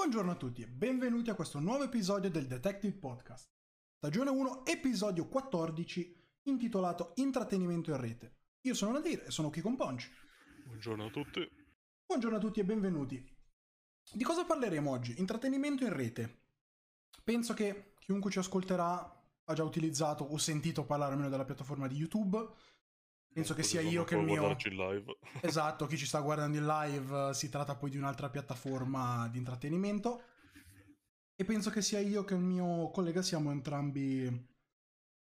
Buongiorno a tutti e benvenuti a questo nuovo episodio del Detective Podcast. Stagione 1, episodio 14, intitolato Intrattenimento in rete. Io sono Nadir e sono qui con Ponch. Buongiorno a tutti. Buongiorno a tutti e benvenuti. Di cosa parleremo oggi? Intrattenimento in rete. Penso che chiunque ci ascolterà ha già utilizzato o sentito parlare almeno della piattaforma di YouTube. Penso che sia io che il mio... in live. Esatto, chi ci sta guardando in live si tratta poi di un'altra piattaforma di intrattenimento. E penso che sia io che il mio collega siamo entrambi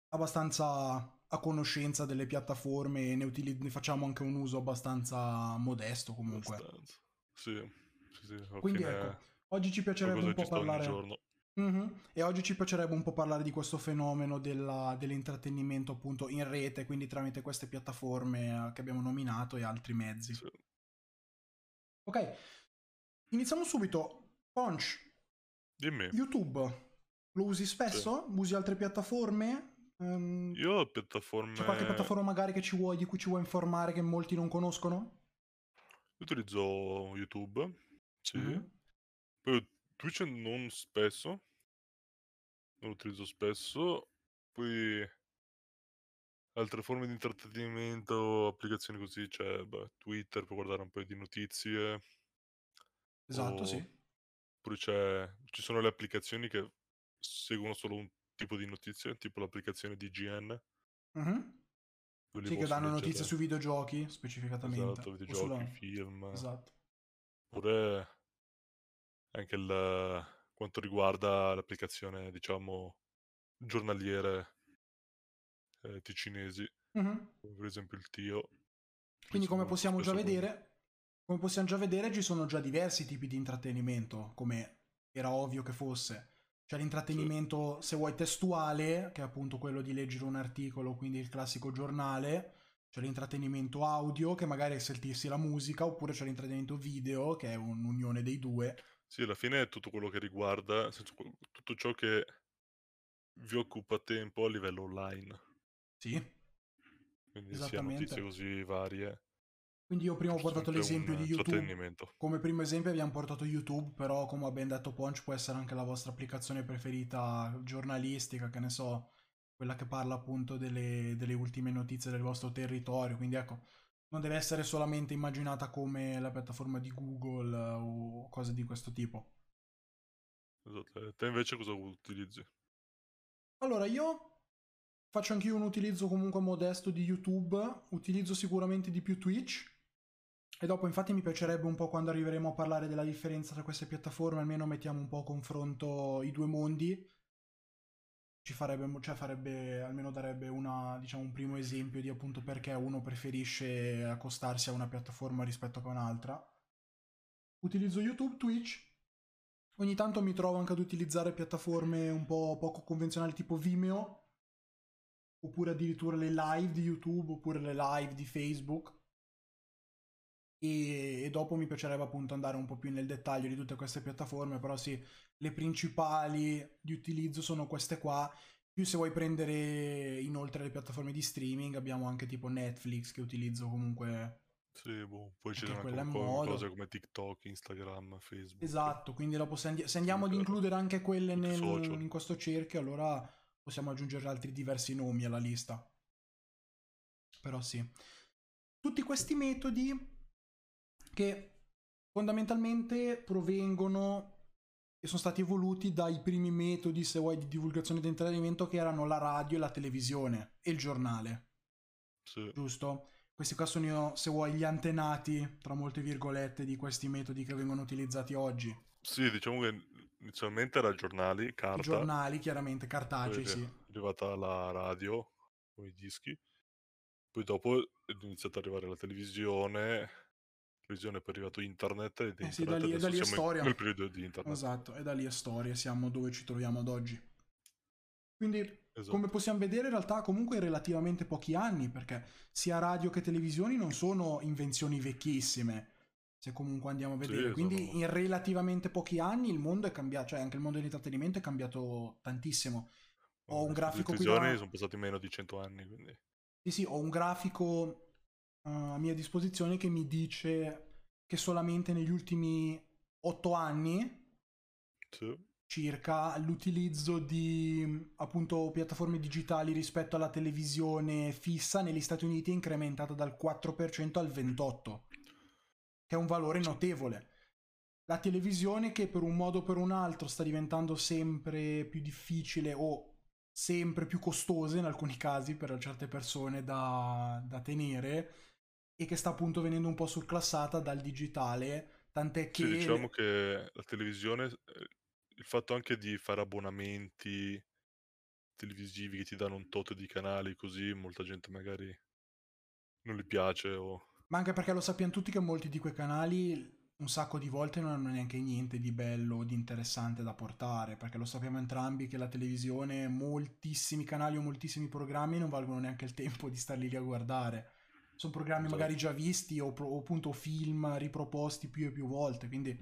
abbastanza a conoscenza delle piattaforme e ne, utilizz- ne facciamo anche un uso abbastanza modesto comunque. Abbastanza. Sì, sì, sì. Quindi ecco, oggi ci piacerebbe un po' parlare... Mm-hmm. E oggi ci piacerebbe un po' parlare di questo fenomeno della, dell'intrattenimento appunto in rete, quindi tramite queste piattaforme eh, che abbiamo nominato e altri mezzi. Sì. Ok, iniziamo subito. Punch, Dimmi. YouTube, lo usi spesso? Usi altre piattaforme? Um, Io ho piattaforme... C'è qualche piattaforma magari che ci vuoi, di cui ci vuoi informare che molti non conoscono? Utilizzo YouTube, sì. Mm-hmm. Poi Twitch non spesso, lo utilizzo spesso, poi altre forme di intrattenimento, applicazioni così, c'è beh, Twitter per guardare un paio di notizie. Esatto, o- sì. Poi c'è, ci sono le applicazioni che seguono solo un tipo di notizie, tipo l'applicazione di GN. Mhm. Quelli Sì, che danno leggere- notizie sui videogiochi specificatamente. Esatto, videogiochi, sulla- film. Esatto. Oppure anche il, quanto riguarda l'applicazione, diciamo, giornaliere eh, ticinesi, come per esempio il Tio. Quindi come possiamo già vedere, come possiamo già vedere ci sono già diversi tipi di intrattenimento, come era ovvio che fosse. C'è l'intrattenimento, se vuoi, testuale, che è appunto quello di leggere un articolo, quindi il classico giornale. C'è l'intrattenimento audio, che magari è sentirsi la musica, oppure c'è l'intrattenimento video, che è un'unione dei due. Sì, alla fine è tutto quello che riguarda, senso, tutto ciò che vi occupa tempo a livello online. Sì. Quindi sia notizie così varie. Quindi io prima ho portato l'esempio di YouTube. Come primo esempio abbiamo portato YouTube, però come ha ben detto Ponch può essere anche la vostra applicazione preferita giornalistica, che ne so, quella che parla appunto delle, delle ultime notizie del vostro territorio, quindi ecco, non deve essere solamente immaginata come la piattaforma di Google eh, o cose di questo tipo. Esatto. Te invece cosa utilizzi? Allora, io faccio anch'io un utilizzo comunque modesto di YouTube, utilizzo sicuramente di più Twitch e dopo infatti mi piacerebbe un po' quando arriveremo a parlare della differenza tra queste piattaforme, almeno mettiamo un po' a confronto i due mondi. Ci farebbe, cioè farebbe, almeno darebbe una, diciamo, un primo esempio di appunto perché uno preferisce accostarsi a una piattaforma rispetto a un'altra. Utilizzo YouTube, Twitch. Ogni tanto mi trovo anche ad utilizzare piattaforme un po' poco convenzionali tipo Vimeo, oppure addirittura le live di YouTube, oppure le live di Facebook. E, e dopo mi piacerebbe appunto andare un po' più nel dettaglio di tutte queste piattaforme, però sì, le principali di utilizzo sono queste qua. Più se vuoi prendere inoltre le piattaforme di streaming, abbiamo anche tipo Netflix che utilizzo comunque Sì, boh, poi ci Anche sono un po' cose come TikTok, Instagram, Facebook. Esatto, quindi dopo se, andi- se andiamo ad includere anche quelle nel- in questo cerchio, allora possiamo aggiungere altri diversi nomi alla lista. Però sì. Tutti questi metodi che fondamentalmente provengono e sono stati evoluti dai primi metodi, se vuoi, di divulgazione di intrattenimento che erano la radio e la televisione e il giornale Sì. giusto? Questi qua sono, se vuoi, gli antenati, tra molte virgolette, di questi metodi che vengono utilizzati oggi. Sì, diciamo che inizialmente era giornali, I carta, giornali, chiaramente, cartacei, è sì. arrivata la radio, con i dischi, poi dopo è iniziata ad arrivare la televisione, televisione poi è arrivato internet ed Eh sì, da lì- da lì è storia. nel periodo di internet. Esatto, e da lì è storia, siamo dove ci troviamo ad oggi. Quindi, Esatto. come possiamo vedere, in realtà comunque in relativamente pochi anni, perché sia radio che televisioni non sono invenzioni vecchissime, se comunque andiamo a Sì, vedere. Quindi sono- in relativamente pochi anni il mondo è cambiato, cioè anche il mondo dell'intrattenimento è cambiato tantissimo. Ho un grafico qui televisioni da- sono passati meno di 100 anni, quindi... Sì, sì, ho un grafico a mia disposizione che mi dice che solamente negli ultimi otto anni Sì. circa l'utilizzo di appunto piattaforme digitali rispetto alla televisione fissa negli Stati Uniti è incrementata dal 4% al 28%, che è un valore notevole. La televisione che per un modo o per un altro sta diventando sempre più difficile o sempre più costosa in alcuni casi per certe persone da, da tenere e che sta appunto venendo un po' surclassata dal digitale, tant'è che... Sì, diciamo che la televisione, eh, il fatto anche di fare abbonamenti televisivi che ti danno un tot di canali così, molta gente magari non gli piace o... Ma anche perché lo sappiamo tutti che molti di quei canali un sacco di volte non hanno neanche niente di bello o di interessante da portare, perché lo sappiamo entrambi che la televisione, moltissimi canali o moltissimi programmi non valgono neanche il tempo di starli lì a guardare. Sono programmi Esatto. magari già visti o, pro- o appunto film riproposti più e più volte, quindi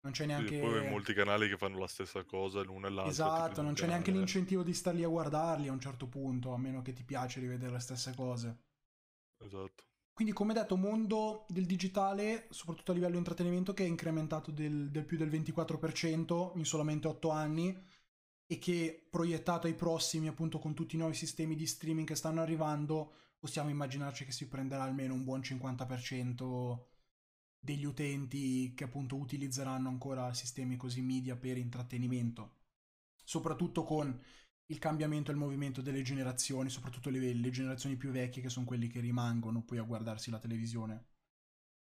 non c'è Sì, neanche... poi hai molti canali che fanno la stessa cosa l'uno e l'altro. Esatto, non c'è neanche canale. l'incentivo di starli a guardarli a un certo punto, a meno che ti piace rivedere le stesse cose. Esatto. Quindi, come detto, mondo del digitale, soprattutto a livello intrattenimento, che è incrementato del, del più del 24% in solamente 8 anni e che proiettato ai prossimi, appunto, con tutti i nuovi sistemi di streaming che stanno arrivando, possiamo immaginarci che si prenderà almeno un buon 50% degli utenti che appunto utilizzeranno ancora sistemi così media per intrattenimento. Soprattutto con il cambiamento e il movimento delle generazioni, soprattutto le, le generazioni più vecchie che sono quelli che rimangono poi a guardarsi la televisione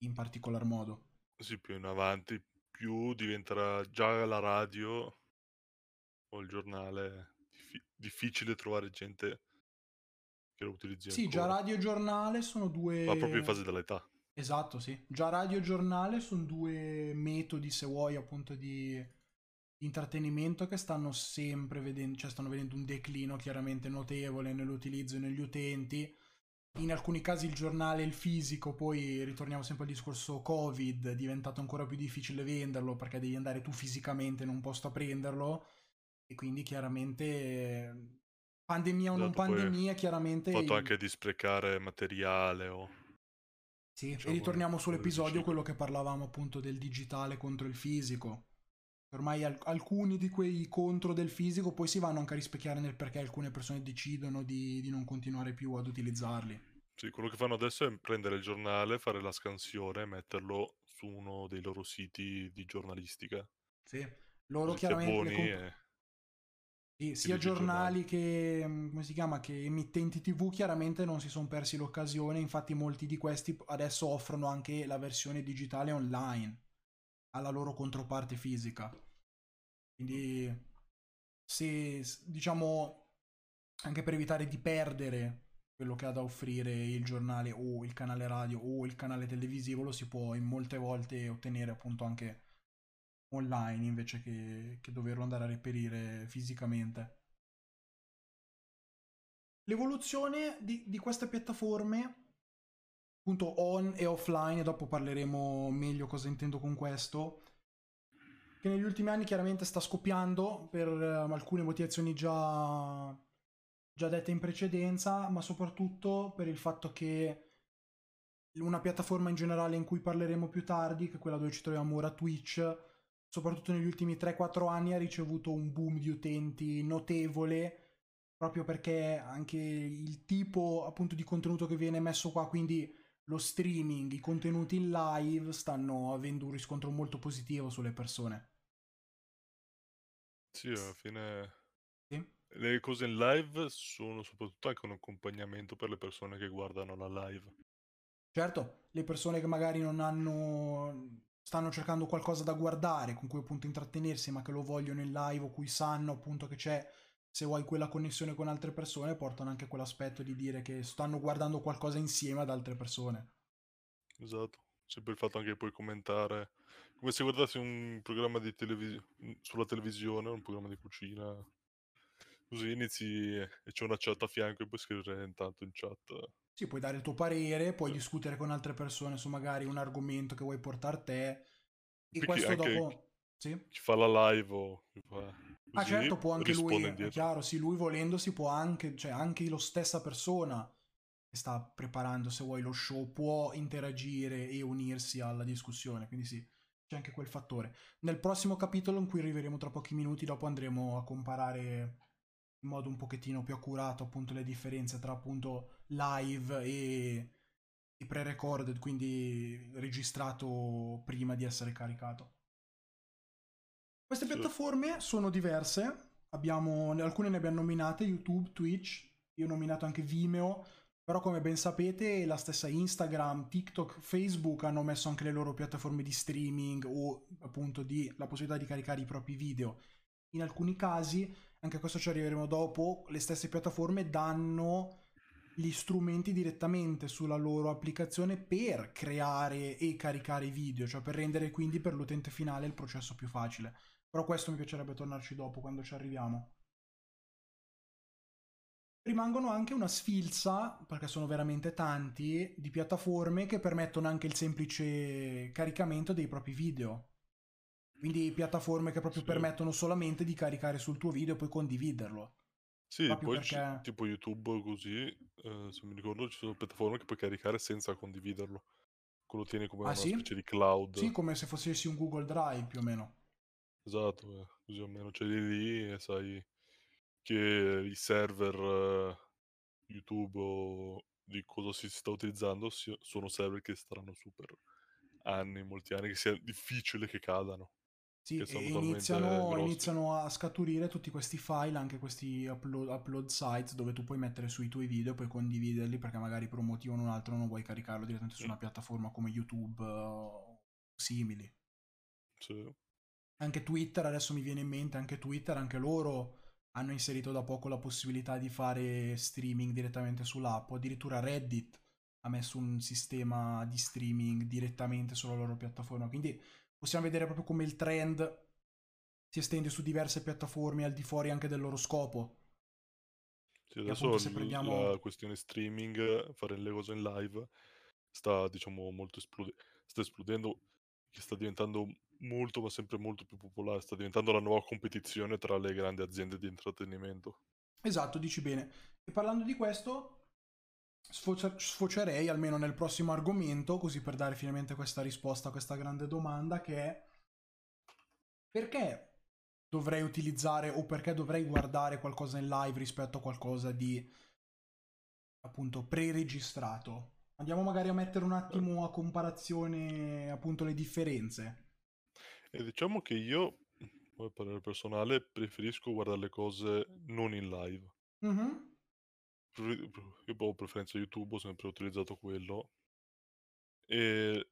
in particolar modo. Sì, più in avanti, più diventerà già la radio o il giornale diffi- difficile trovare gente che lo utilizzi Sì, già ancora. radio e giornale sono due... Ma proprio in fase dell'età. Esatto, sì. Già radio e giornale sono due metodi, se vuoi, appunto di, intrattenimento che stanno sempre vedendo, cioè stanno vedendo un declino chiaramente notevole nell'utilizzo e negli utenti. In alcuni casi il giornale il fisico, poi ritorniamo sempre al discorso Covid, è diventato ancora più difficile venderlo perché devi andare tu fisicamente in un posto a prenderlo e quindi chiaramente pandemia o non Esatto, pandemia, chiaramente Il fatto il- anche di sprecare materiale o... Sì, e Diciamo, ritorniamo come sull'episodio, quello che parlavamo appunto del digitale contro il fisico. Ormai al- alcuni di quei contro del fisico poi si vanno anche a rispecchiare nel perché alcune persone decidono di, di non continuare più ad utilizzarli. Sì, quello che fanno adesso è prendere il giornale, fare la scansione e metterlo su uno dei loro siti di giornalistica. Sì. Loro Così chiaramente le comp- e... sì, sia giornali che, mm, come si chiama, che emittenti TV chiaramente non si sono persi l'occasione, infatti molti di questi adesso offrono anche la versione digitale online alla loro controparte fisica. Quindi se diciamo anche per evitare di perdere quello che ha da offrire il giornale o il canale radio o il canale televisivo lo si può in molte volte ottenere appunto anche online invece che, che doverlo andare a reperire fisicamente. L'evoluzione di, di queste piattaforme appunto on e offline e dopo parleremo meglio cosa intendo con questo che negli ultimi anni chiaramente sta scoppiando per eh, alcune motivazioni già, già dette in precedenza, ma soprattutto per il fatto che una piattaforma in generale in cui parleremo più tardi, che è quella dove ci troviamo ora, Twitch, soprattutto negli ultimi 3-4 anni ha ricevuto un boom di utenti notevole, proprio perché anche il tipo appunto di contenuto che viene messo qua, quindi lo streaming, i contenuti in live, stanno avendo un riscontro molto positivo sulle persone. Sì, alla fine Sì? le cose in live sono soprattutto anche un accompagnamento per le persone che guardano la live. Certo, le persone che magari non hanno stanno cercando qualcosa da guardare, con cui appunto intrattenersi, ma che lo vogliono in live o cui sanno appunto che c'è, se vuoi quella connessione con altre persone, portano anche quell'aspetto di dire che stanno guardando qualcosa insieme ad altre persone. Esatto. Sempre il fatto anche che puoi commentare, come se guardassi un programma di televisione sulla televisione, un programma di cucina. Così inizi e c'è una chat a fianco e puoi scrivere intanto in chat. Sì, puoi dare il tuo parere, puoi discutere con altre persone su magari un argomento che vuoi portare te. E Poi chi- questo dopo... Sì? Chi fa la live o Ah certo, può anche lui, risponde è indietro. chiaro, sì, lui volendo si può anche, cioè anche lo stessa persona che sta preparando, se vuoi, lo show, può interagire e unirsi alla discussione, quindi sì, c'è anche quel fattore. Nel prossimo capitolo in cui arriveremo tra pochi minuti, dopo andremo a comparare in modo un pochettino più accurato appunto le differenze tra appunto live e, e pre-recorded, quindi registrato prima di essere caricato. Queste piattaforme sono diverse, abbiamo, alcune ne abbiamo nominate, YouTube, Twitch, io ho nominato anche Vimeo, però come ben sapete la stessa Instagram, TikTok, Facebook hanno messo anche le loro piattaforme di streaming o appunto di, la possibilità di caricare i propri video. In alcuni casi, anche a questo ci arriveremo dopo, le stesse piattaforme danno gli strumenti direttamente sulla loro applicazione per creare e caricare i video, cioè per rendere quindi per l'utente finale il processo più facile. Però questo mi piacerebbe tornarci dopo quando ci arriviamo rimangono anche una sfilza, perché sono veramente tanti, di piattaforme che permettono anche il semplice caricamento dei propri video. Quindi piattaforme che proprio sì. permettono solamente di caricare sul tuo video e poi condividerlo. Sì, proprio poi perché... tipo YouTube così, eh, se mi ricordo ci sono piattaforme che puoi caricare senza condividerlo. Quello tieni come ah, una sì? specie di cloud. Sì, come se fossi un Google Drive più o meno. Esatto, eh, così o meno. Cioè lì e sai che i server eh, YouTube o di cosa si sta utilizzando sono server che staranno su per anni, molti anni, che sia difficile che cadano. Sì, e iniziano, iniziano, a scaturire tutti questi file, anche questi upload, upload, sites dove tu puoi mettere sui tuoi video e poi condividerli perché magari per un motivo o un altro non vuoi caricarlo direttamente su una piattaforma come YouTube o simili. Sì. Anche Twitter, adesso mi viene in mente, anche Twitter, anche loro hanno inserito da poco la possibilità di fare streaming direttamente sull'app, addirittura Reddit ha messo un sistema di streaming direttamente sulla loro piattaforma, quindi possiamo vedere proprio come il trend si estende su diverse piattaforme al di fuori anche del loro scopo. Sì, adesso se prendiamo... la questione streaming, fare le cose in live, sta diciamo molto esplode- sta esplodendo, che sta diventando molto, ma sempre molto più popolare. Sta diventando la nuova competizione tra le grandi aziende di intrattenimento. Esatto, dici bene. E parlando di questo, sfocerei almeno nel prossimo argomento, così per dare finalmente questa risposta a questa grande domanda, che è perché dovrei utilizzare o perché dovrei guardare qualcosa in live rispetto a qualcosa di appunto pre-registrato? Andiamo magari a mettere un attimo a comparazione appunto le differenze. E diciamo che io, come parere personale, preferisco guardare le cose non in live. Mhm. Io ho preferenza YouTube, ho sempre utilizzato quello. E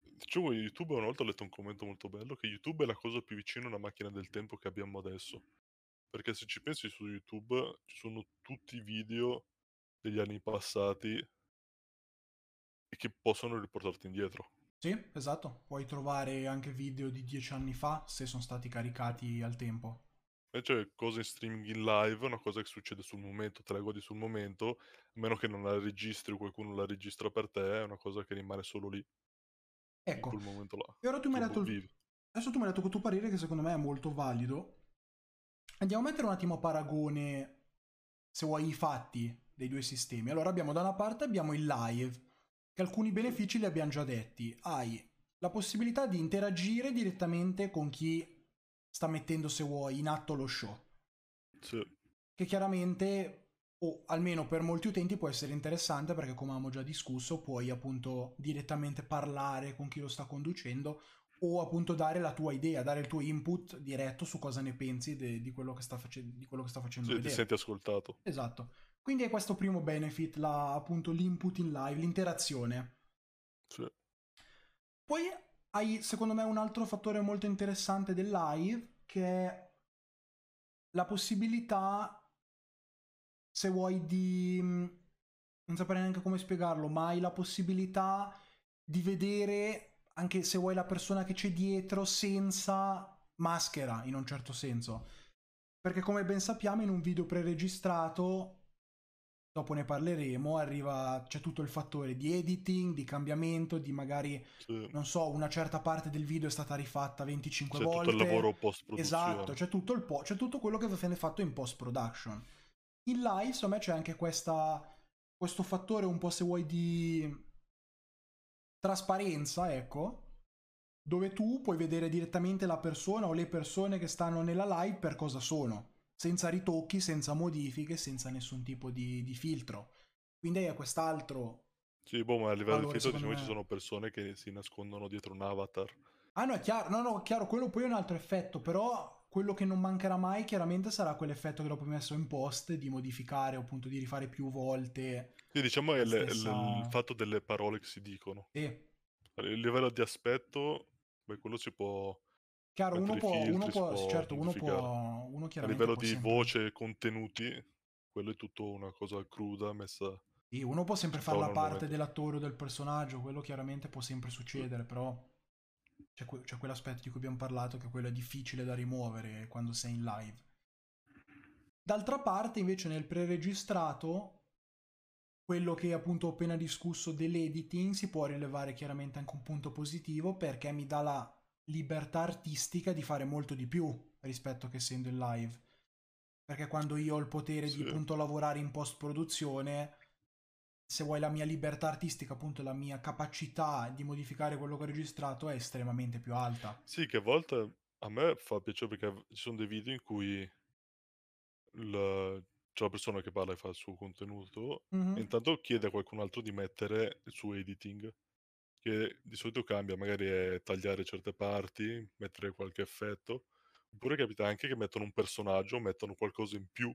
diciamo YouTube una volta ho letto un commento molto bello che YouTube è la cosa più vicina a una macchina del tempo che abbiamo adesso. Perché se ci pensi su YouTube ci sono tutti i video degli anni passati e che possono riportarti indietro. Sì, esatto. Puoi trovare anche video di dieci anni fa se sono stati caricati al tempo. Invece cose in streaming in live, una cosa che succede sul momento, te la godi sul momento, a meno che non la registri o qualcuno la registra per te, è una cosa che rimane solo lì. Ecco. In quel momento là. E ora tu mi hai dato il... Adesso tu mi hai dato tuo parere che secondo me è molto valido. Andiamo a mettere un attimo a paragone, se vuoi, i fatti dei due sistemi. Allora abbiamo da una parte abbiamo il live, che alcuni benefici li abbiamo già detti. Hai la possibilità di interagire direttamente con chi sta mettendo, se vuoi, in atto lo show. Sì. Che chiaramente, o almeno per molti utenti, può essere interessante perché, come abbiamo già discusso, puoi appunto direttamente parlare con chi lo sta conducendo o appunto dare la tua idea, dare il tuo input diretto su cosa ne pensi de- di, quello che sta, face- di quello che sta facendo sì, vedere. ti senti ascoltato. Esatto. Quindi è questo primo benefit, la, appunto l'input in live, l'interazione. Sì. Poi hai, secondo me, un altro fattore molto interessante del live, che è la possibilità, se vuoi, di... non saprei neanche come spiegarlo, ma hai la possibilità di vedere, anche se vuoi, la persona che c'è dietro senza maschera, in un certo senso. Perché come ben sappiamo in un video preregistrato dopo ne parleremo, arriva, c'è tutto il fattore di editing, di cambiamento, di magari, sì. non so, una certa parte del video è stata rifatta 25 c'è volte. C'è tutto il lavoro post-produzione. Esatto, c'è tutto, il po- c'è tutto quello che viene fatto in post-production. In live, insomma, c'è anche questa, questo fattore un po', se vuoi, di trasparenza, ecco, dove tu puoi vedere direttamente la persona o le persone che stanno nella live per cosa sono, senza ritocchi, senza modifiche, senza nessun tipo di, di filtro. Quindi è quest'altro Sì, boh, ma a livello di Allora, filtro secondo diciamo me- ci sono persone che si nascondono dietro un avatar. Ah no, è chiaro, no, no, chiaro, quello poi è un altro effetto, però quello che non mancherà mai chiaramente sarà quell'effetto che dopo messo in post di modificare o appunto di rifare più volte. Sì, diciamo è il, il- Stessa- il fatto delle parole che si dicono. Sì. Il livello di aspetto, beh, quello si può... Chiaro, uno può, uno filtri, si può, può certo, uno può, uno A livello di sempre- voce e contenuti, quello è tutto una cosa cruda messa... Sì, uno può sempre fare la parte momento. dell'attore o del personaggio, quello chiaramente può sempre succedere, però c'è, que- c'è quell'aspetto di cui abbiamo parlato che quello è difficile da rimuovere quando sei in live. D'altra parte, invece, nel preregistrato, quello che appunto ho appena discusso dell'editing si può rilevare chiaramente anche un punto positivo perché mi dà la libertà artistica di fare molto di più rispetto che essendo in live. Perché quando io ho il potere Sì. di appunto lavorare in post produzione, se vuoi la mia libertà artistica, appunto la mia capacità di modificare quello che ho registrato è estremamente più alta. Sì, che a volte a me fa piacere perché ci sono dei video in cui il- c'è la persona che parla e fa il suo contenuto Mhm. e intanto chiede a qualcun altro di mettere il suo editing, che di solito cambia, magari è tagliare certe parti, mettere qualche effetto, oppure capita anche che mettono un personaggio, mettono qualcosa in più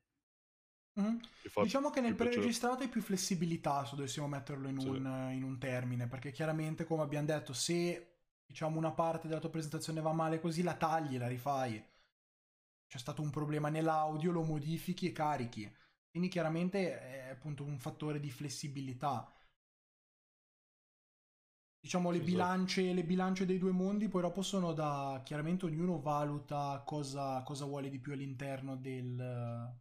Mhm. che fa Diciamo che nel preregistrato hai più flessibilità se dovessimo metterlo in Sì. un, in un termine, perché chiaramente, come abbiamo detto, se diciamo una parte della tua presentazione va male così, la tagli, la rifai. C'è stato un problema nell'audio, lo modifichi e carichi. Quindi chiaramente è appunto un fattore di flessibilità. Diciamo le esatto. bilance, le bilance dei due mondi poi dopo sono da... Chiaramente ognuno valuta cosa, cosa vuole di più all'interno del,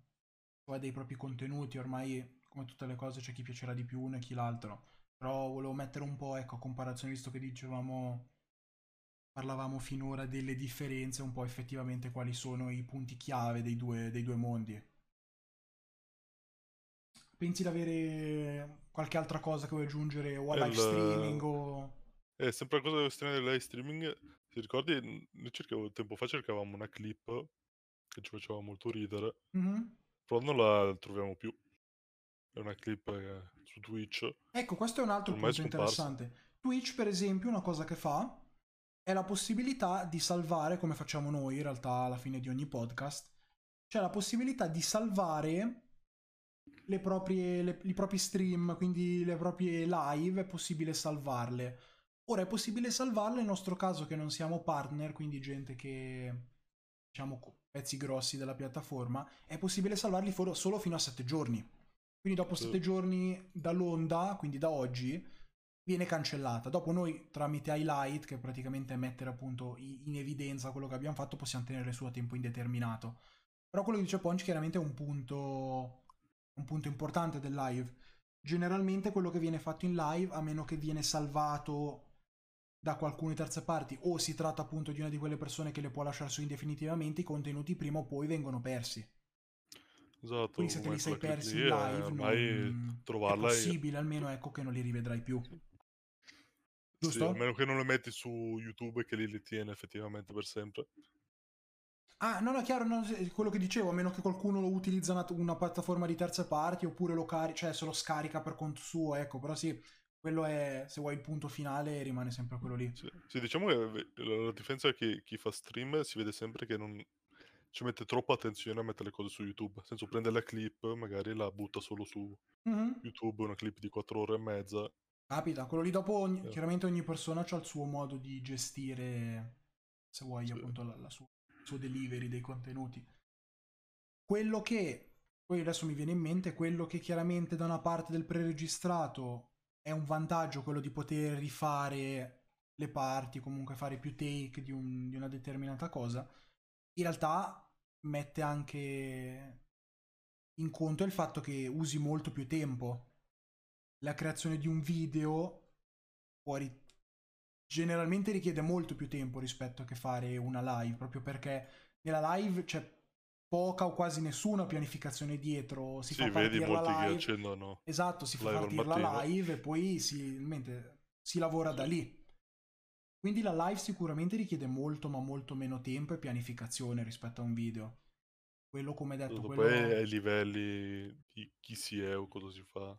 poi dei propri contenuti. Ormai, come tutte le cose, c'è chi piacerà di più uno e chi l'altro. Però volevo mettere un po', ecco, a comparazione, visto che dicevamo, parlavamo finora delle differenze, un po' effettivamente quali sono i punti chiave dei due, dei due mondi. Pensi di avere qualche altra cosa che vuoi aggiungere o a live streaming o... È sempre la cosa della questione del live streaming. Ti ricordi? Noi cercavo, tempo fa cercavamo una clip che ci faceva molto ridere, Mhm. però non la troviamo più. È una clip eh, su Twitch. Ecco, questo è un altro Ormai punto interessante. Twitch, per esempio, una cosa che fa è la possibilità di salvare, come facciamo noi in realtà alla fine di ogni podcast, c'è la possibilità di salvare le proprie, le- i propri stream, quindi le proprie live, è possibile salvarle. Ora è possibile salvarle nel nostro caso che non siamo partner, quindi gente che diciamo pezzi grossi della piattaforma, è possibile salvarli solo fino a 7 giorni. Quindi dopo Sì. 7 giorni dall'onda, quindi da oggi, viene cancellata. Dopo noi tramite highlight, che praticamente è mettere appunto in evidenza quello che abbiamo fatto, possiamo tenere su a tempo indeterminato. Però quello che dice Ponch chiaramente è un punto, un punto importante del live. Generalmente quello che viene fatto in live, a meno che viene salvato da qualcuno di terze parti o si tratta appunto di una di quelle persone che le può lasciare su indefinitivamente, i contenuti prima o poi vengono persi. Esatto, Quindi se te li sei persi in live, ormai non... è trovarla è... possibile almeno ecco che non li rivedrai più. Sì, Giusto? a meno che non le metti su YouTube che lì li tiene effettivamente per sempre. Ah, no, no, chiaro, no, quello che dicevo, a meno che qualcuno lo utilizza una, una piattaforma di terze parti oppure lo cari- cioè se lo scarica per conto suo, ecco, però sì, quello è, se vuoi il punto finale rimane sempre quello lì. Sì, sì, diciamo che la, la differenza è che chi fa stream si vede sempre che non ci mette troppa attenzione a mettere le cose su YouTube. Nel senso prende la clip, magari la butta solo su Mhm. YouTube, una clip di 4 ore e mezza. Capita, quello lì dopo ogni- Sì. chiaramente ogni persona ha il suo modo di gestire, se vuoi, Sì. appunto la, la sua- il suo delivery dei contenuti. Quello che, poi adesso mi viene in mente, quello che chiaramente da una parte del preregistrato è un vantaggio, quello di poter rifare le parti, comunque fare più take di, un- di una determinata cosa, in realtà mette anche in conto il fatto che usi molto più tempo. La creazione di un video ri- generalmente richiede molto più tempo rispetto che fare una live, proprio perché nella live c'è poca o quasi nessuna pianificazione dietro, si Sì, fa vedi molti la che live. accendono. Esatto, si fa live partire la live e poi si, mentre si lavora da Sì. lì. Quindi la live sicuramente richiede molto ma molto meno tempo e pianificazione rispetto a un video. Quello come detto, Dopo quello... ai livelli di chi si è o cosa si fa,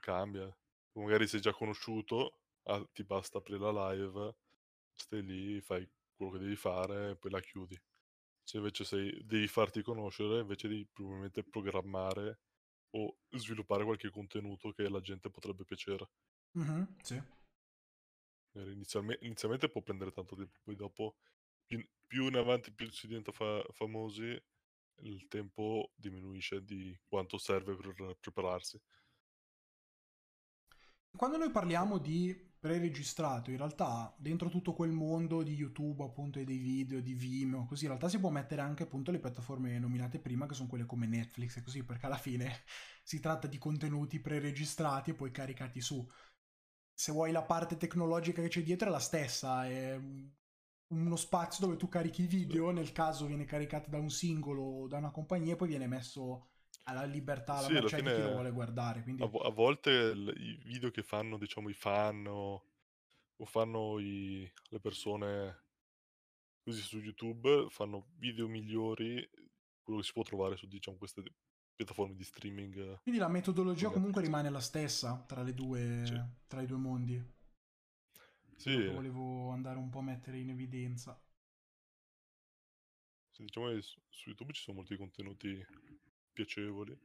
cambia. Magari sei già conosciuto, ah, ti basta aprire la live, stai lì, fai quello che devi fare e poi la chiudi. Se invece sei, devi farti conoscere, invece devi probabilmente programmare o sviluppare qualche contenuto che la gente potrebbe piacere. Mhm, sì. Inizialme- inizialmente può prendere tanto tempo, poi dopo più, più in avanti più si diventa fa- famosi, il tempo diminuisce di quanto serve per prepararsi. Quando noi parliamo di preregistrato, in realtà dentro tutto quel mondo di YouTube, appunto, e dei video, di Vimeo, così in realtà si può mettere anche appunto le piattaforme nominate prima, che sono quelle come Netflix e così, perché alla fine si tratta di contenuti preregistrati e poi caricati su. Se vuoi la parte tecnologica che c'è dietro è la stessa, è uno spazio dove tu carichi i video, nel caso viene caricato da un singolo o da una compagnia e poi viene messo alla libertà, alla Sì, alla di chi lo vuole guardare. Quindi... a, a volte i video che fanno, diciamo, i fan o, o fanno i- le persone così su YouTube, fanno video migliori, quello che si può trovare su, diciamo, queste piattaforme di streaming. Quindi la metodologia comunque rimane la stessa tra, le due, Sì. tra i due mondi. Sì, volevo andare un po' a mettere in evidenza. sì, diciamo che su YouTube ci sono molti contenuti piacevoli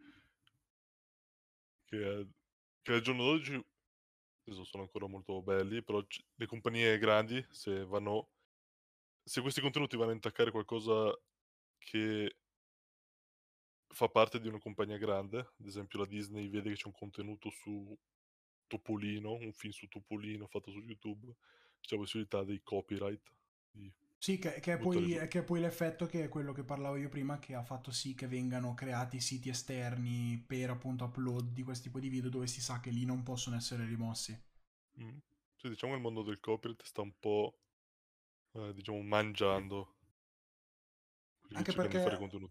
che, che al giorno d'oggi sono ancora molto belli, però c- le compagnie grandi, se vanno, se questi contenuti vanno a intaccare qualcosa che fa parte di una compagnia grande, ad esempio la Disney vede che c'è un contenuto su Topolino, un film su Topolino fatto su YouTube, c'è la possibilità dei copyright. Di Sì, che, che è poi, che è poi l'effetto che è quello che parlavo io prima, che ha fatto sì che vengano creati siti esterni per appunto upload di questo tipo di video dove si sa che lì non possono essere rimossi. Mm. Sì, diciamo che il mondo del copyright sta un po', eh, diciamo, mangiando Anche perché,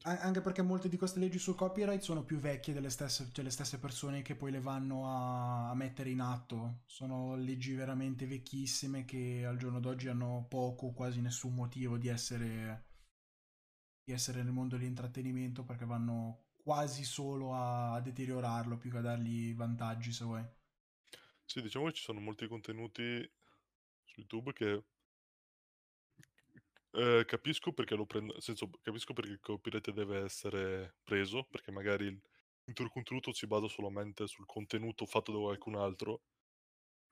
anche perché molte di queste leggi sul copyright sono più vecchie delle stesse, delle stesse persone che poi le vanno a, a mettere in atto. Sono leggi veramente vecchissime che al giorno d'oggi hanno poco, quasi nessun motivo di essere, di essere nel mondo dell'intrattenimento perché vanno quasi solo a, a deteriorarlo più che a dargli vantaggi, se vuoi. Sì, diciamo che ci sono molti contenuti su YouTube che eh, capisco perché lo prendo, senso, capisco perché il copyright deve essere preso, perché magari il il tuo contenuto si basa solamente sul contenuto fatto da qualcun altro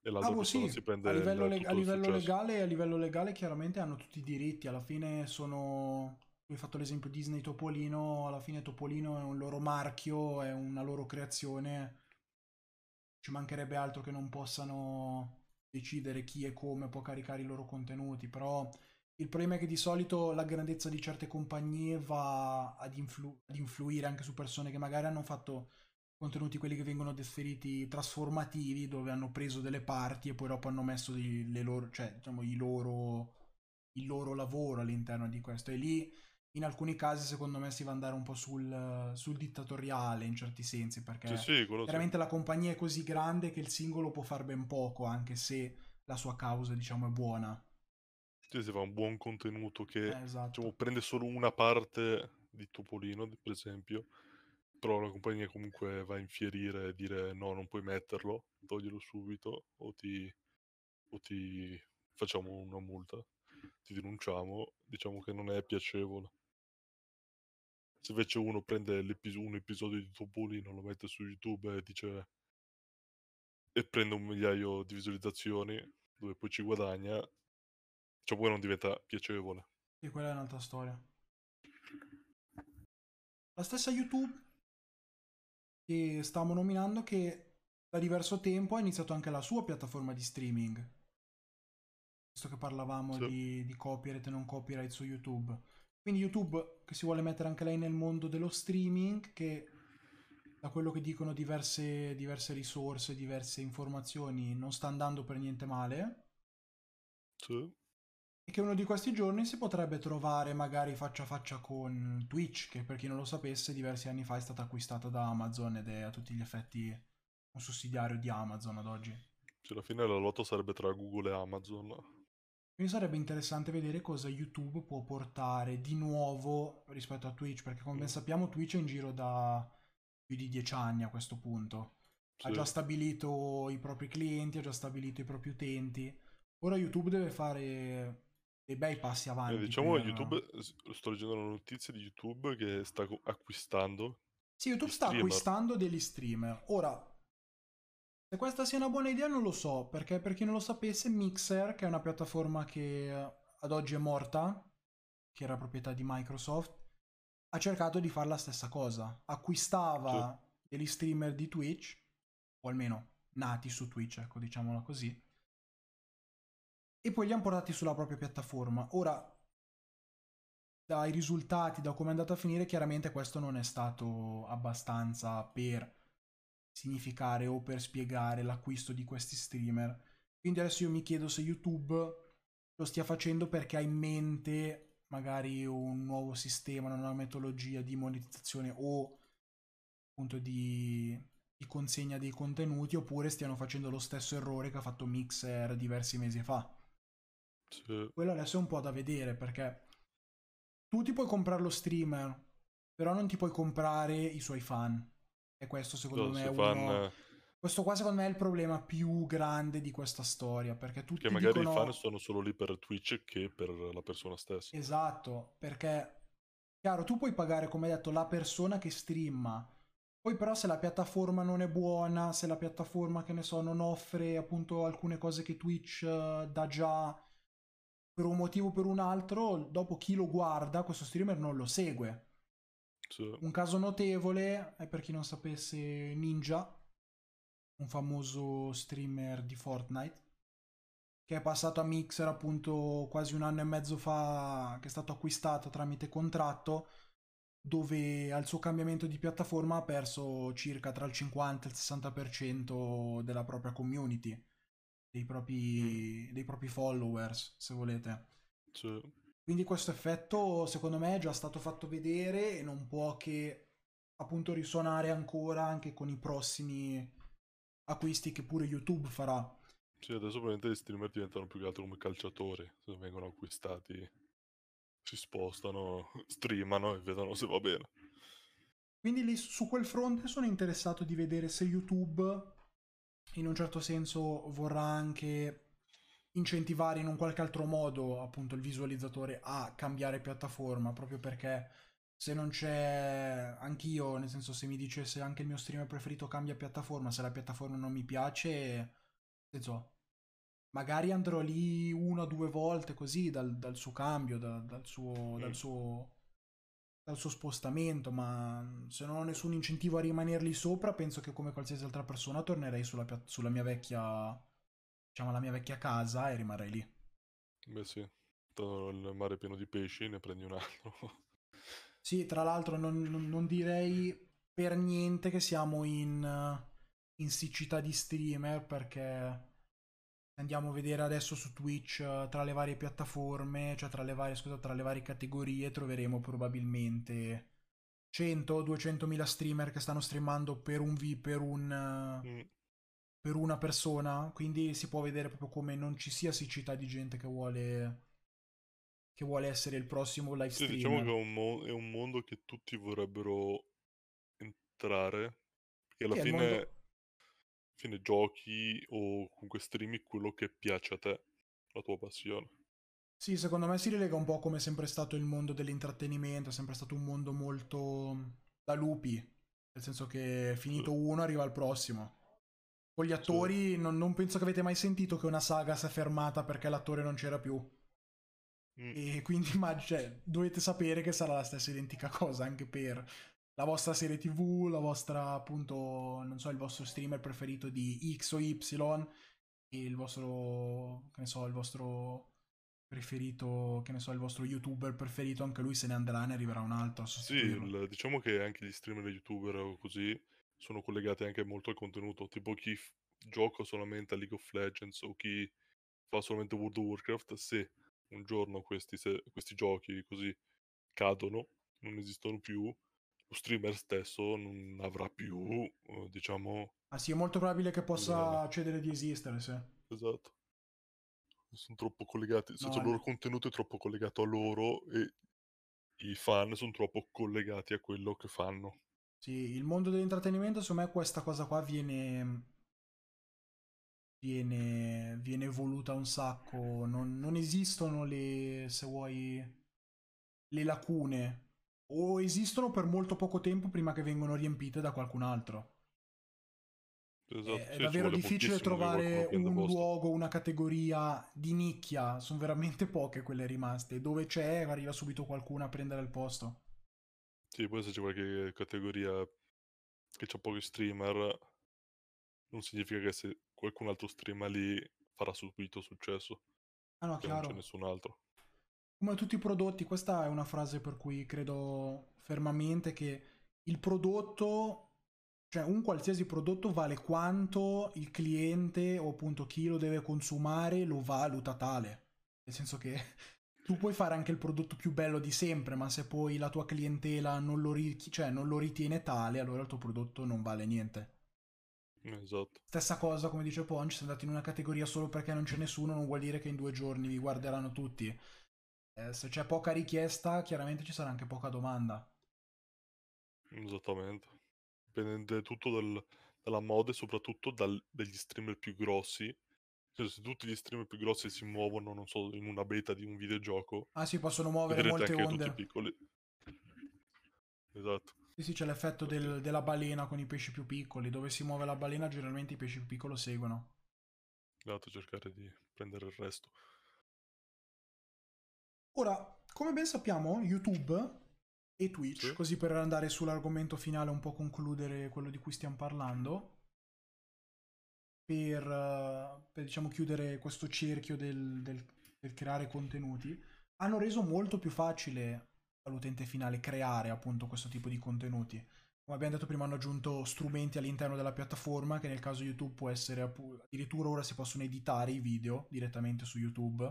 e Ah, l'altra boh, sì, si a prende livello, il- le- a livello legale, a livello legale chiaramente hanno tutti i diritti, alla fine sono, hai fatto l'esempio Disney Topolino, alla fine Topolino è un loro marchio, è una loro creazione, ci mancherebbe altro che non possano decidere chi e come può caricare i loro contenuti, però il problema è che di solito la grandezza di certe compagnie va ad, influ- ad influire anche su persone che magari hanno fatto contenuti quelli che vengono deferiti trasformativi dove hanno preso delle parti e poi dopo hanno messo dei- le loro, cioè, diciamo, i loro, il loro lavoro all'interno di questo e lì in alcuni casi secondo me si va ad andare un po' sul, sul dittatoriale in certi sensi perché Sì, sì, quello sì. la compagnia è così grande che il singolo può far ben poco anche se la sua causa diciamo è buona Sì, si fa un buon contenuto che Eh, esatto diciamo, prende solo una parte di Topolino, per esempio, però la compagnia comunque va a infierire e dire no, non puoi metterlo, toglielo subito o ti, o ti facciamo una multa, ti denunciamo, diciamo che non è piacevole. Se invece uno prende un episodio di Topolino, lo mette su YouTube e dice e prende un migliaio di visualizzazioni, dove poi ci guadagna, cioè poi non diventa piacevole. e quella è un'altra storia la stessa YouTube che stavamo nominando che da diverso tempo ha iniziato anche la sua piattaforma di streaming visto che parlavamo Sì. di, di copyright e non copyright su YouTube. Quindi YouTube che si vuole mettere anche lei nel mondo dello streaming, che da quello che dicono diverse, diverse risorse, diverse informazioni, non sta andando per niente male. Sì. E che uno di questi giorni si potrebbe trovare magari faccia a faccia con Twitch, che per chi non lo sapesse diversi anni fa è stata acquistata da Amazon ed è a tutti gli effetti un sussidiario di Amazon ad oggi. Cioè, alla fine la lotta sarebbe tra Google e Amazon. Quindi sarebbe interessante vedere cosa YouTube può portare di nuovo rispetto a Twitch, perché come ben Mm. sappiamo Twitch è in giro da più di dieci anni a questo punto. Ha Sì. già stabilito i propri clienti, ha già stabilito i propri utenti. Ora YouTube deve fare dei bei passi Eh, avanti. diciamo per- YouTube, sto leggendo una notizia di YouTube che sta acquistando Sì, YouTube sta streamer. acquistando degli streamer. Ora, se questa sia una buona idea non lo so, perché per chi non lo sapesse, Mixer, che è una piattaforma che ad oggi è morta, che era proprietà di Microsoft, ha cercato di fare la stessa cosa. Acquistava degli streamer di Twitch, o almeno nati su Twitch, ecco, diciamola così, e poi li hanno portati sulla propria piattaforma. Ora, dai risultati, da come è andato a finire, chiaramente questo non è stato abbastanza per significare o per spiegare l'acquisto di questi streamer. Quindi adesso io mi chiedo se YouTube lo stia facendo perché ha in mente magari un nuovo sistema, una nuova metodologia di monetizzazione o appunto di, di consegna dei contenuti oppure stiano facendo lo stesso errore che ha fatto Mixer diversi mesi fa. Sì. Quello adesso è un po' da vedere perché tu ti puoi comprare lo streamer, però non ti puoi comprare i suoi fan. E questo secondo No, me è fan, uno... eh, Questo qua secondo me è il problema più grande di questa storia, perché tutti che magari dicono... i fan sono solo lì per Twitch che per la persona stessa. Esatto, perché chiaro, tu puoi pagare, come hai detto, la persona che streama. Poi però se la piattaforma non è buona, se la piattaforma, che ne so, non offre appunto alcune cose che Twitch eh, dà già per un motivo o per un altro, dopo chi lo guarda, questo streamer non lo segue. Sì. Un caso notevole è per chi non sapesse Ninja, un famoso streamer di Fortnite, che è passato a Mixer appunto quasi un anno e mezzo fa, che è stato acquistato tramite contratto, dove al suo cambiamento di piattaforma ha perso circa tra il 50 e il 60% della propria community, dei propri, dei propri followers, se volete. Sì. Quindi questo effetto secondo me è già stato fatto vedere e non può che appunto risuonare ancora anche con i prossimi acquisti che pure YouTube farà. Sì, adesso probabilmente gli streamer diventano più che altro come calciatori, se vengono acquistati si spostano, streamano e vedono se va bene. Quindi lì su quel fronte sono interessato di vedere se YouTube in un certo senso vorrà anche incentivare in un qualche altro modo appunto il visualizzatore a cambiare piattaforma proprio perché se non c'è anch'io nel senso se mi dicesse anche il mio streamer preferito cambia piattaforma se la piattaforma non mi piace senso magari andrò lì una o due volte così dal, dal suo cambio da- dal, suo, dal Mm. suo dal suo spostamento, ma se non ho nessun incentivo a rimanerli sopra, penso che come qualsiasi altra persona tornerei sulla, sulla mia vecchia, diciamo, la mia vecchia casa e rimarrei lì. Beh sì, il mare è pieno di pesci, ne prendi un altro. Sì, tra l'altro non, non- direi per niente che siamo in, in siccità di streamer perché andiamo a vedere adesso su Twitch eh, tra le varie piattaforme, cioè tra le varie, scusa, tra le varie categorie troveremo probabilmente 100-200 mila streamer che stanno streamando per un V, per un... eh, Mm, per una persona, quindi si può vedere proprio come non ci sia siccità di gente che vuole che vuole essere il prossimo live Sì, streamer. diciamo che è un, mo- è un mondo che tutti vorrebbero entrare, perché alla Sì, fine, fine giochi o comunque streami quello che piace a te, la tua passione. Sì, secondo me si rilega un po' come è sempre stato il mondo dell'intrattenimento, è sempre stato un mondo molto da lupi, nel senso che finito uno arriva al prossimo. Con gli attori non, non penso che avete mai sentito che una saga si è fermata perché l'attore non c'era più. Mm, E quindi immag- cioè, dovete sapere che sarà la stessa identica cosa anche per la vostra serie TV, la vostra appunto, non so, il vostro streamer preferito di X o Y e il vostro, che ne so, il vostro preferito, che ne so, il vostro youtuber preferito, anche lui se ne andrà, ne arriverà un altro a Sì, il- diciamo che anche gli streamer e youtuber o così sono collegati anche molto al contenuto, tipo chi f- gioca solamente a League of Legends o chi fa solamente World of Warcraft, se un giorno questi, se- questi giochi così cadono, non esistono più, streamer stesso non avrà più, eh, diciamo, Ah sì, è molto probabile che possa il- cedere di esistere, sì. esatto. sono troppo collegati, nel senso No, il loro no. contenuto è troppo collegato a loro e i fan sono troppo collegati a quello che fanno. Sì, il mondo dell'intrattenimento, secondo me questa cosa qua viene viene, viene evoluta un sacco, non, non esistono le, se vuoi, le lacune, o esistono per molto poco tempo prima che vengono riempite da qualcun altro. Esatto, È, è davvero difficile trovare un posto. luogo, una categoria di nicchia, sono veramente poche quelle rimaste, dove c'è arriva subito qualcuno a prendere il posto. Sì, poi se c'è qualche categoria che c'ha pochi streamer, non significa che se qualcun altro streama lì farà subito successo, Ah no, che non c'è chiaro. nessun altro. Come tutti i prodotti, questa è una frase per cui credo fermamente che il prodotto, cioè un qualsiasi prodotto vale quanto il cliente o appunto chi lo deve consumare lo valuta tale. Nel senso che tu puoi fare anche il prodotto più bello di sempre, ma se poi la tua clientela non lo, ri- cioè non lo ritiene tale, allora il tuo prodotto non vale niente. Esatto. Stessa cosa, come dice Ponch, se andate in una categoria solo perché non c'è nessuno, non vuol dire che in due giorni vi guarderanno tutti. Eh, se c'è poca richiesta, chiaramente ci sarà anche poca domanda. Esattamente. Dipende tutto dal- dalla moda e soprattutto dal- dagli streamer più grossi. Cioè, se tutti gli streamer più grossi si muovono, non so, in una beta di un videogioco, Ah sì, possono muovere molte anche tutti onde. piccoli. Esatto. Sì, sì, c'è l'effetto del- Tutti. della balena con i pesci più piccoli. Dove si muove la balena, generalmente i pesci più piccoli lo seguono. Esatto, cercare di prendere il resto. Ora, come ben sappiamo, YouTube e Twitch, Sì. così per andare sull'argomento finale un po' concludere quello di cui stiamo parlando, per, eh, per, diciamo chiudere questo cerchio del, del- del creare contenuti, hanno reso molto più facile all'utente finale creare appunto questo tipo di contenuti. Come abbiamo detto prima hanno aggiunto strumenti all'interno della piattaforma che nel caso YouTube può essere addirittura ora si possono editare i video direttamente su YouTube.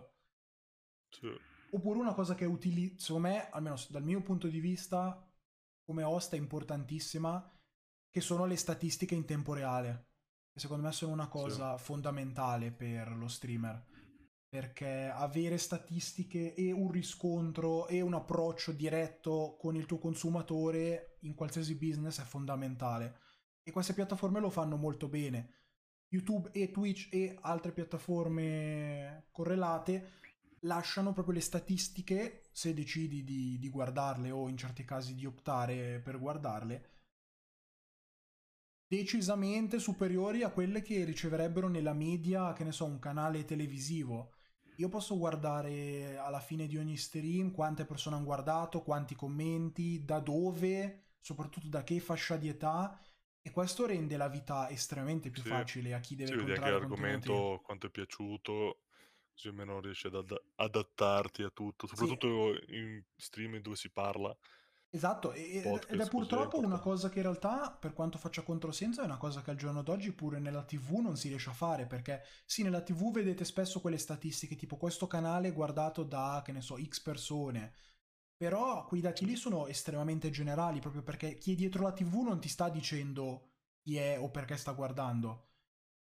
Sì. Oppure una cosa che utilizzo, secondo me, almeno dal mio punto di vista, come host è importantissima, che sono le statistiche in tempo reale. Che secondo me sono una cosa fondamentale per lo streamer. Perché avere statistiche e un riscontro e un approccio diretto con il tuo consumatore in qualsiasi business è fondamentale. E queste piattaforme lo fanno molto bene. YouTube e Twitch e altre piattaforme correlate lasciano proprio le statistiche, se decidi di, di guardarle o in certi casi di optare per guardarle, decisamente superiori a quelle che riceverebbero nella media, che ne so, un canale televisivo. Io posso guardare alla fine di ogni stream quante persone hanno guardato, quanti commenti, da dove, soprattutto da che fascia di età, e questo rende la vita estremamente più Sì. facile a chi deve Sì, incontrare contenuti. l'argomento, quanto è piaciuto, così almeno riesci ad ad- adattarti a tutto, Sì, soprattutto in streaming dove si parla. Esatto, e- ed ed è Podcast, purtroppo una cosa che in realtà, per quanto faccia controsenso, è una cosa che al giorno d'oggi pure nella TV non si riesce a fare, perché sì, nella TV vedete spesso quelle statistiche tipo questo canale guardato da, che ne so, X persone, però quei dati lì sono estremamente generali, proprio perché chi è dietro la TV non ti sta dicendo chi è o perché sta guardando.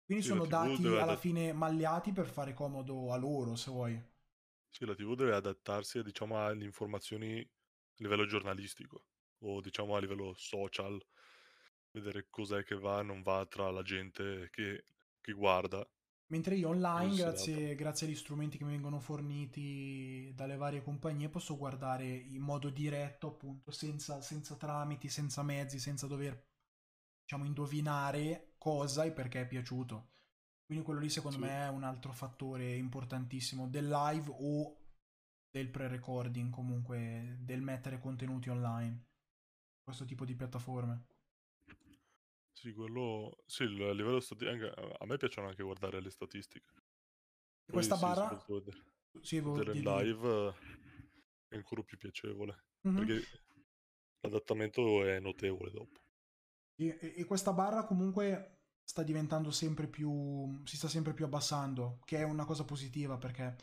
Quindi Sì, sono dati alla fine magliati per fare comodo a loro, se vuoi. Sì, la TV deve adattarsi, diciamo, alle informazioni a livello giornalistico o diciamo a livello social, vedere cos'è che va e non va tra la gente che, che guarda. Mentre io online, grazie, grazie agli strumenti che mi vengono forniti dalle varie compagnie, posso guardare in modo diretto, appunto, senza, senza tramiti, senza mezzi, senza dover, diciamo, indovinare cosa e perché è piaciuto. Quindi quello lì secondo Sì. me è un altro fattore importantissimo del live o del pre-recording, comunque del mettere contenuti online. Questo tipo di piattaforme. Sì, quello... Sì, il- a livello statistico... A me piacciono anche guardare le statistiche. E questa sì, barra... vedere, Sì, volevo vedere dire- live è ancora più piacevole, Mhm. perché l'adattamento è notevole dopo. E, e- e questa barra comunque sta diventando sempre più. si sta sempre più abbassando, che è una cosa positiva perché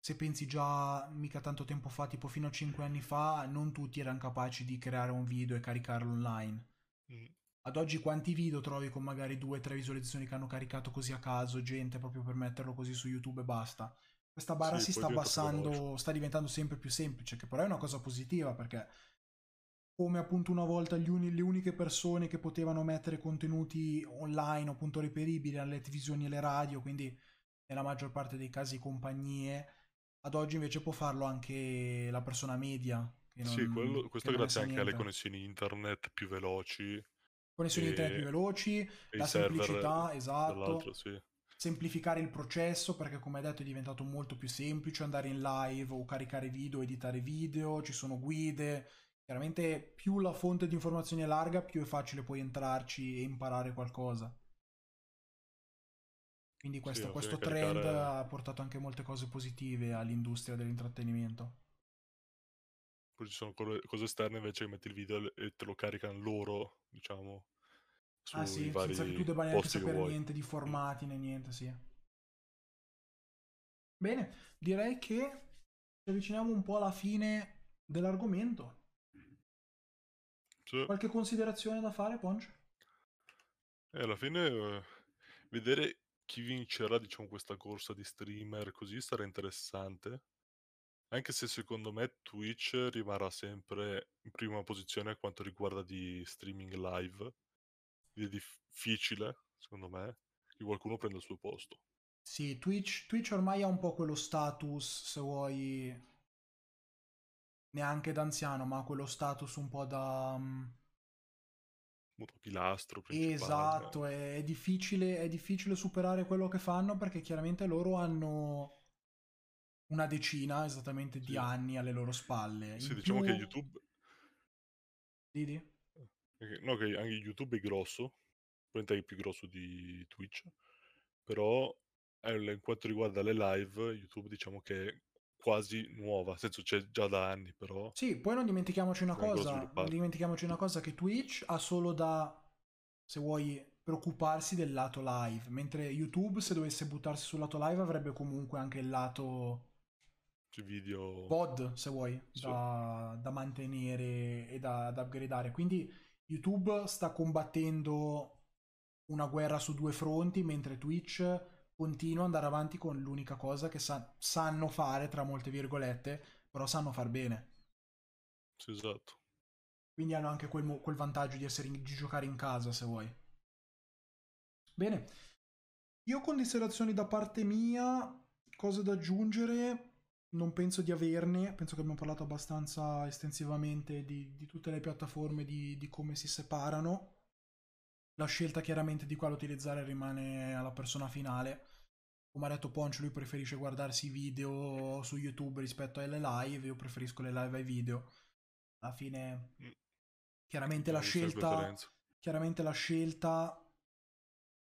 se pensi già mica tanto tempo fa, tipo fino a 5 anni fa, non tutti erano capaci di creare un video e caricarlo online. Mm. Ad oggi quanti video trovi con magari due o tre visualizzazioni che hanno caricato così a caso, gente proprio per metterlo così su YouTube e basta. questa barra Sì, si sta abbassando, sta diventando sempre più semplice, che però è una cosa positiva perché come appunto una volta gli uni- le uniche persone che potevano mettere contenuti online appunto reperibili alle televisioni e alle radio, quindi nella maggior parte dei casi compagnie, ad oggi invece può farlo anche la persona media. Che Sì, non, quello- questo non grazie anche alle connessioni internet più veloci Connessioni internet più e, veloci, e la semplicità, esatto. sì. semplificare il processo perché come hai detto è diventato molto più semplice andare in live o caricare video, editare video, ci sono guide. Chiaramente più la fonte di informazioni è larga, più è facile poi entrarci e imparare qualcosa. Quindi Sì, questo, alla questo trend caricare... ha portato anche molte cose positive all'industria dell'intrattenimento. Poi ci sono co- cose esterne invece che metti il video e te lo caricano loro, diciamo, Ah sì, senza che tu debba neanche sapere niente di formati né niente, sì. Bene, direi che ci avviciniamo un po' alla fine dell'argomento. Sì. Qualche considerazione da fare, Ponch? E alla fine eh, vedere chi vincerà, diciamo, questa corsa di streamer così sarà interessante. Anche se secondo me Twitch rimarrà sempre in prima posizione a quanto riguarda di streaming live. È difficile, secondo me, che qualcuno prenda il suo posto. Sì, Twitch, Twitch ormai ha un po' quello status, se vuoi, neanche da anziano, ma quello status un po' da... mm, pilastro principale. Esatto, è, è difficile, è difficile superare quello che fanno perché chiaramente loro hanno una decina esattamente di Sì. anni alle loro spalle. Sì, In diciamo che più... YouTube, Didi? eh, no, che anche YouTube è grosso, probabilmente è più grosso di Twitch, però eh, in quanto riguarda le live, YouTube diciamo che quasi nuova, nel senso c'è già da anni, però Sì, poi non dimentichiamoci una cosa, non dimentichiamoci una cosa che Twitch ha solo da, se vuoi, preoccuparsi del lato live, mentre YouTube se dovesse buttarsi sul lato live avrebbe comunque anche il lato video... VOD, se vuoi, Sì. da, da mantenere e da, da upgradare. Quindi YouTube sta combattendo una guerra su due fronti, mentre Twitch continua ad andare avanti con l'unica cosa che sa- sanno fare, tra molte virgolette, però sanno far bene. Sì, esatto. Quindi hanno anche quel, mo- quel vantaggio di, essere in- di giocare in casa, se vuoi. Bene. Io considerazioni da parte mia, cose da aggiungere, non penso di averne, penso che abbiamo parlato abbastanza estensivamente di, di tutte le piattaforme, di, di come si separano. La scelta chiaramente di quale utilizzare rimane alla persona finale. Come ha detto Poncio, lui preferisce guardarsi i video su YouTube rispetto alle live, io preferisco le live ai video. Alla fine, Mm. chiaramente la scelta chiaramente la scelta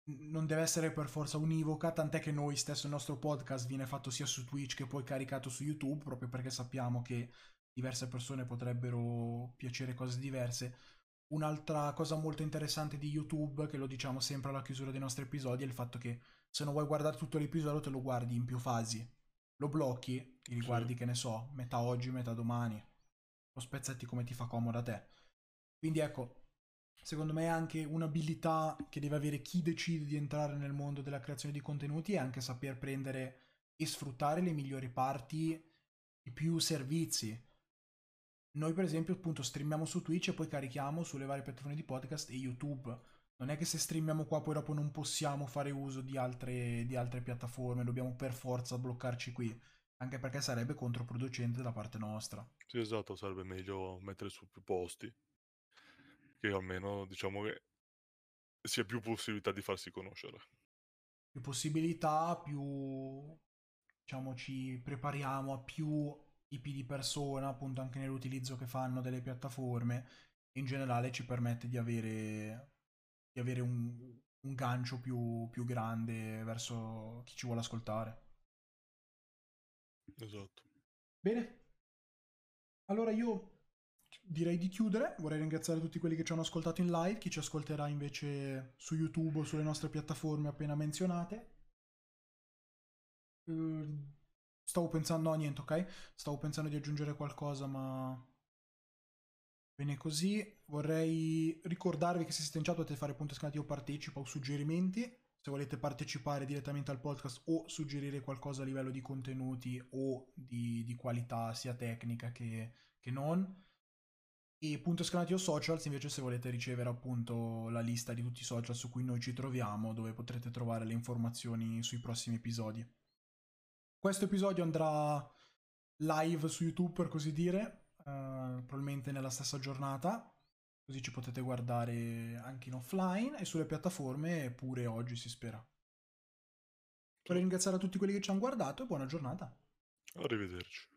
non deve essere per forza univoca, tant'è che noi stesso il nostro podcast viene fatto sia su Twitch che poi caricato su YouTube, proprio perché sappiamo che diverse persone potrebbero piacere cose diverse. Un'altra cosa molto interessante di YouTube, che lo diciamo sempre alla chiusura dei nostri episodi, è il fatto che se non vuoi guardare tutto l'episodio te lo guardi in più fasi. Lo blocchi, ti riguardi, Sì. che ne so, metà oggi, metà domani. Lo spezzetti come ti fa comodo a te. Quindi ecco, secondo me è anche un'abilità che deve avere chi decide di entrare nel mondo della creazione di contenuti è anche saper prendere e sfruttare le migliori parti di più servizi. Noi per esempio appunto streamiamo su Twitch e poi carichiamo sulle varie piattaforme di podcast e YouTube. Non è che se streamiamo qua poi dopo non possiamo fare uso di altre, di altre piattaforme, dobbiamo per forza bloccarci qui, anche perché sarebbe controproducente da parte nostra. Sì, esatto, sarebbe meglio mettere su più posti, che almeno diciamo che sia più possibilità di farsi conoscere. più possibilità, più diciamo ci prepariamo a più tipi di persona, appunto anche nell'utilizzo che fanno delle piattaforme, in generale ci permette di avere, di avere un, un gancio più, più grande verso chi ci vuole ascoltare. Esatto. Bene, allora io direi di chiudere, vorrei ringraziare tutti quelli che ci hanno ascoltato in live, chi ci ascolterà invece su YouTube o sulle nostre piattaforme appena menzionate. Eh, Stavo pensando, no niente, ok? Stavo pensando di aggiungere qualcosa, ma bene così. Vorrei ricordarvi che se siete in chat potete fare punto scanati o partecipa o suggerimenti. se volete partecipare direttamente al podcast o suggerire qualcosa a livello di contenuti o di, di qualità sia tecnica che, che non. E punto esclamativo socials invece se volete ricevere appunto la lista di tutti i social su cui noi ci troviamo, dove potrete trovare le informazioni sui prossimi episodi. Questo episodio andrà live su YouTube per così dire, uh, probabilmente nella stessa giornata, così ci potete guardare anche in offline e sulle piattaforme pure oggi si spera. Vorrei ringraziare a tutti quelli che ci hanno guardato e buona giornata. Arrivederci.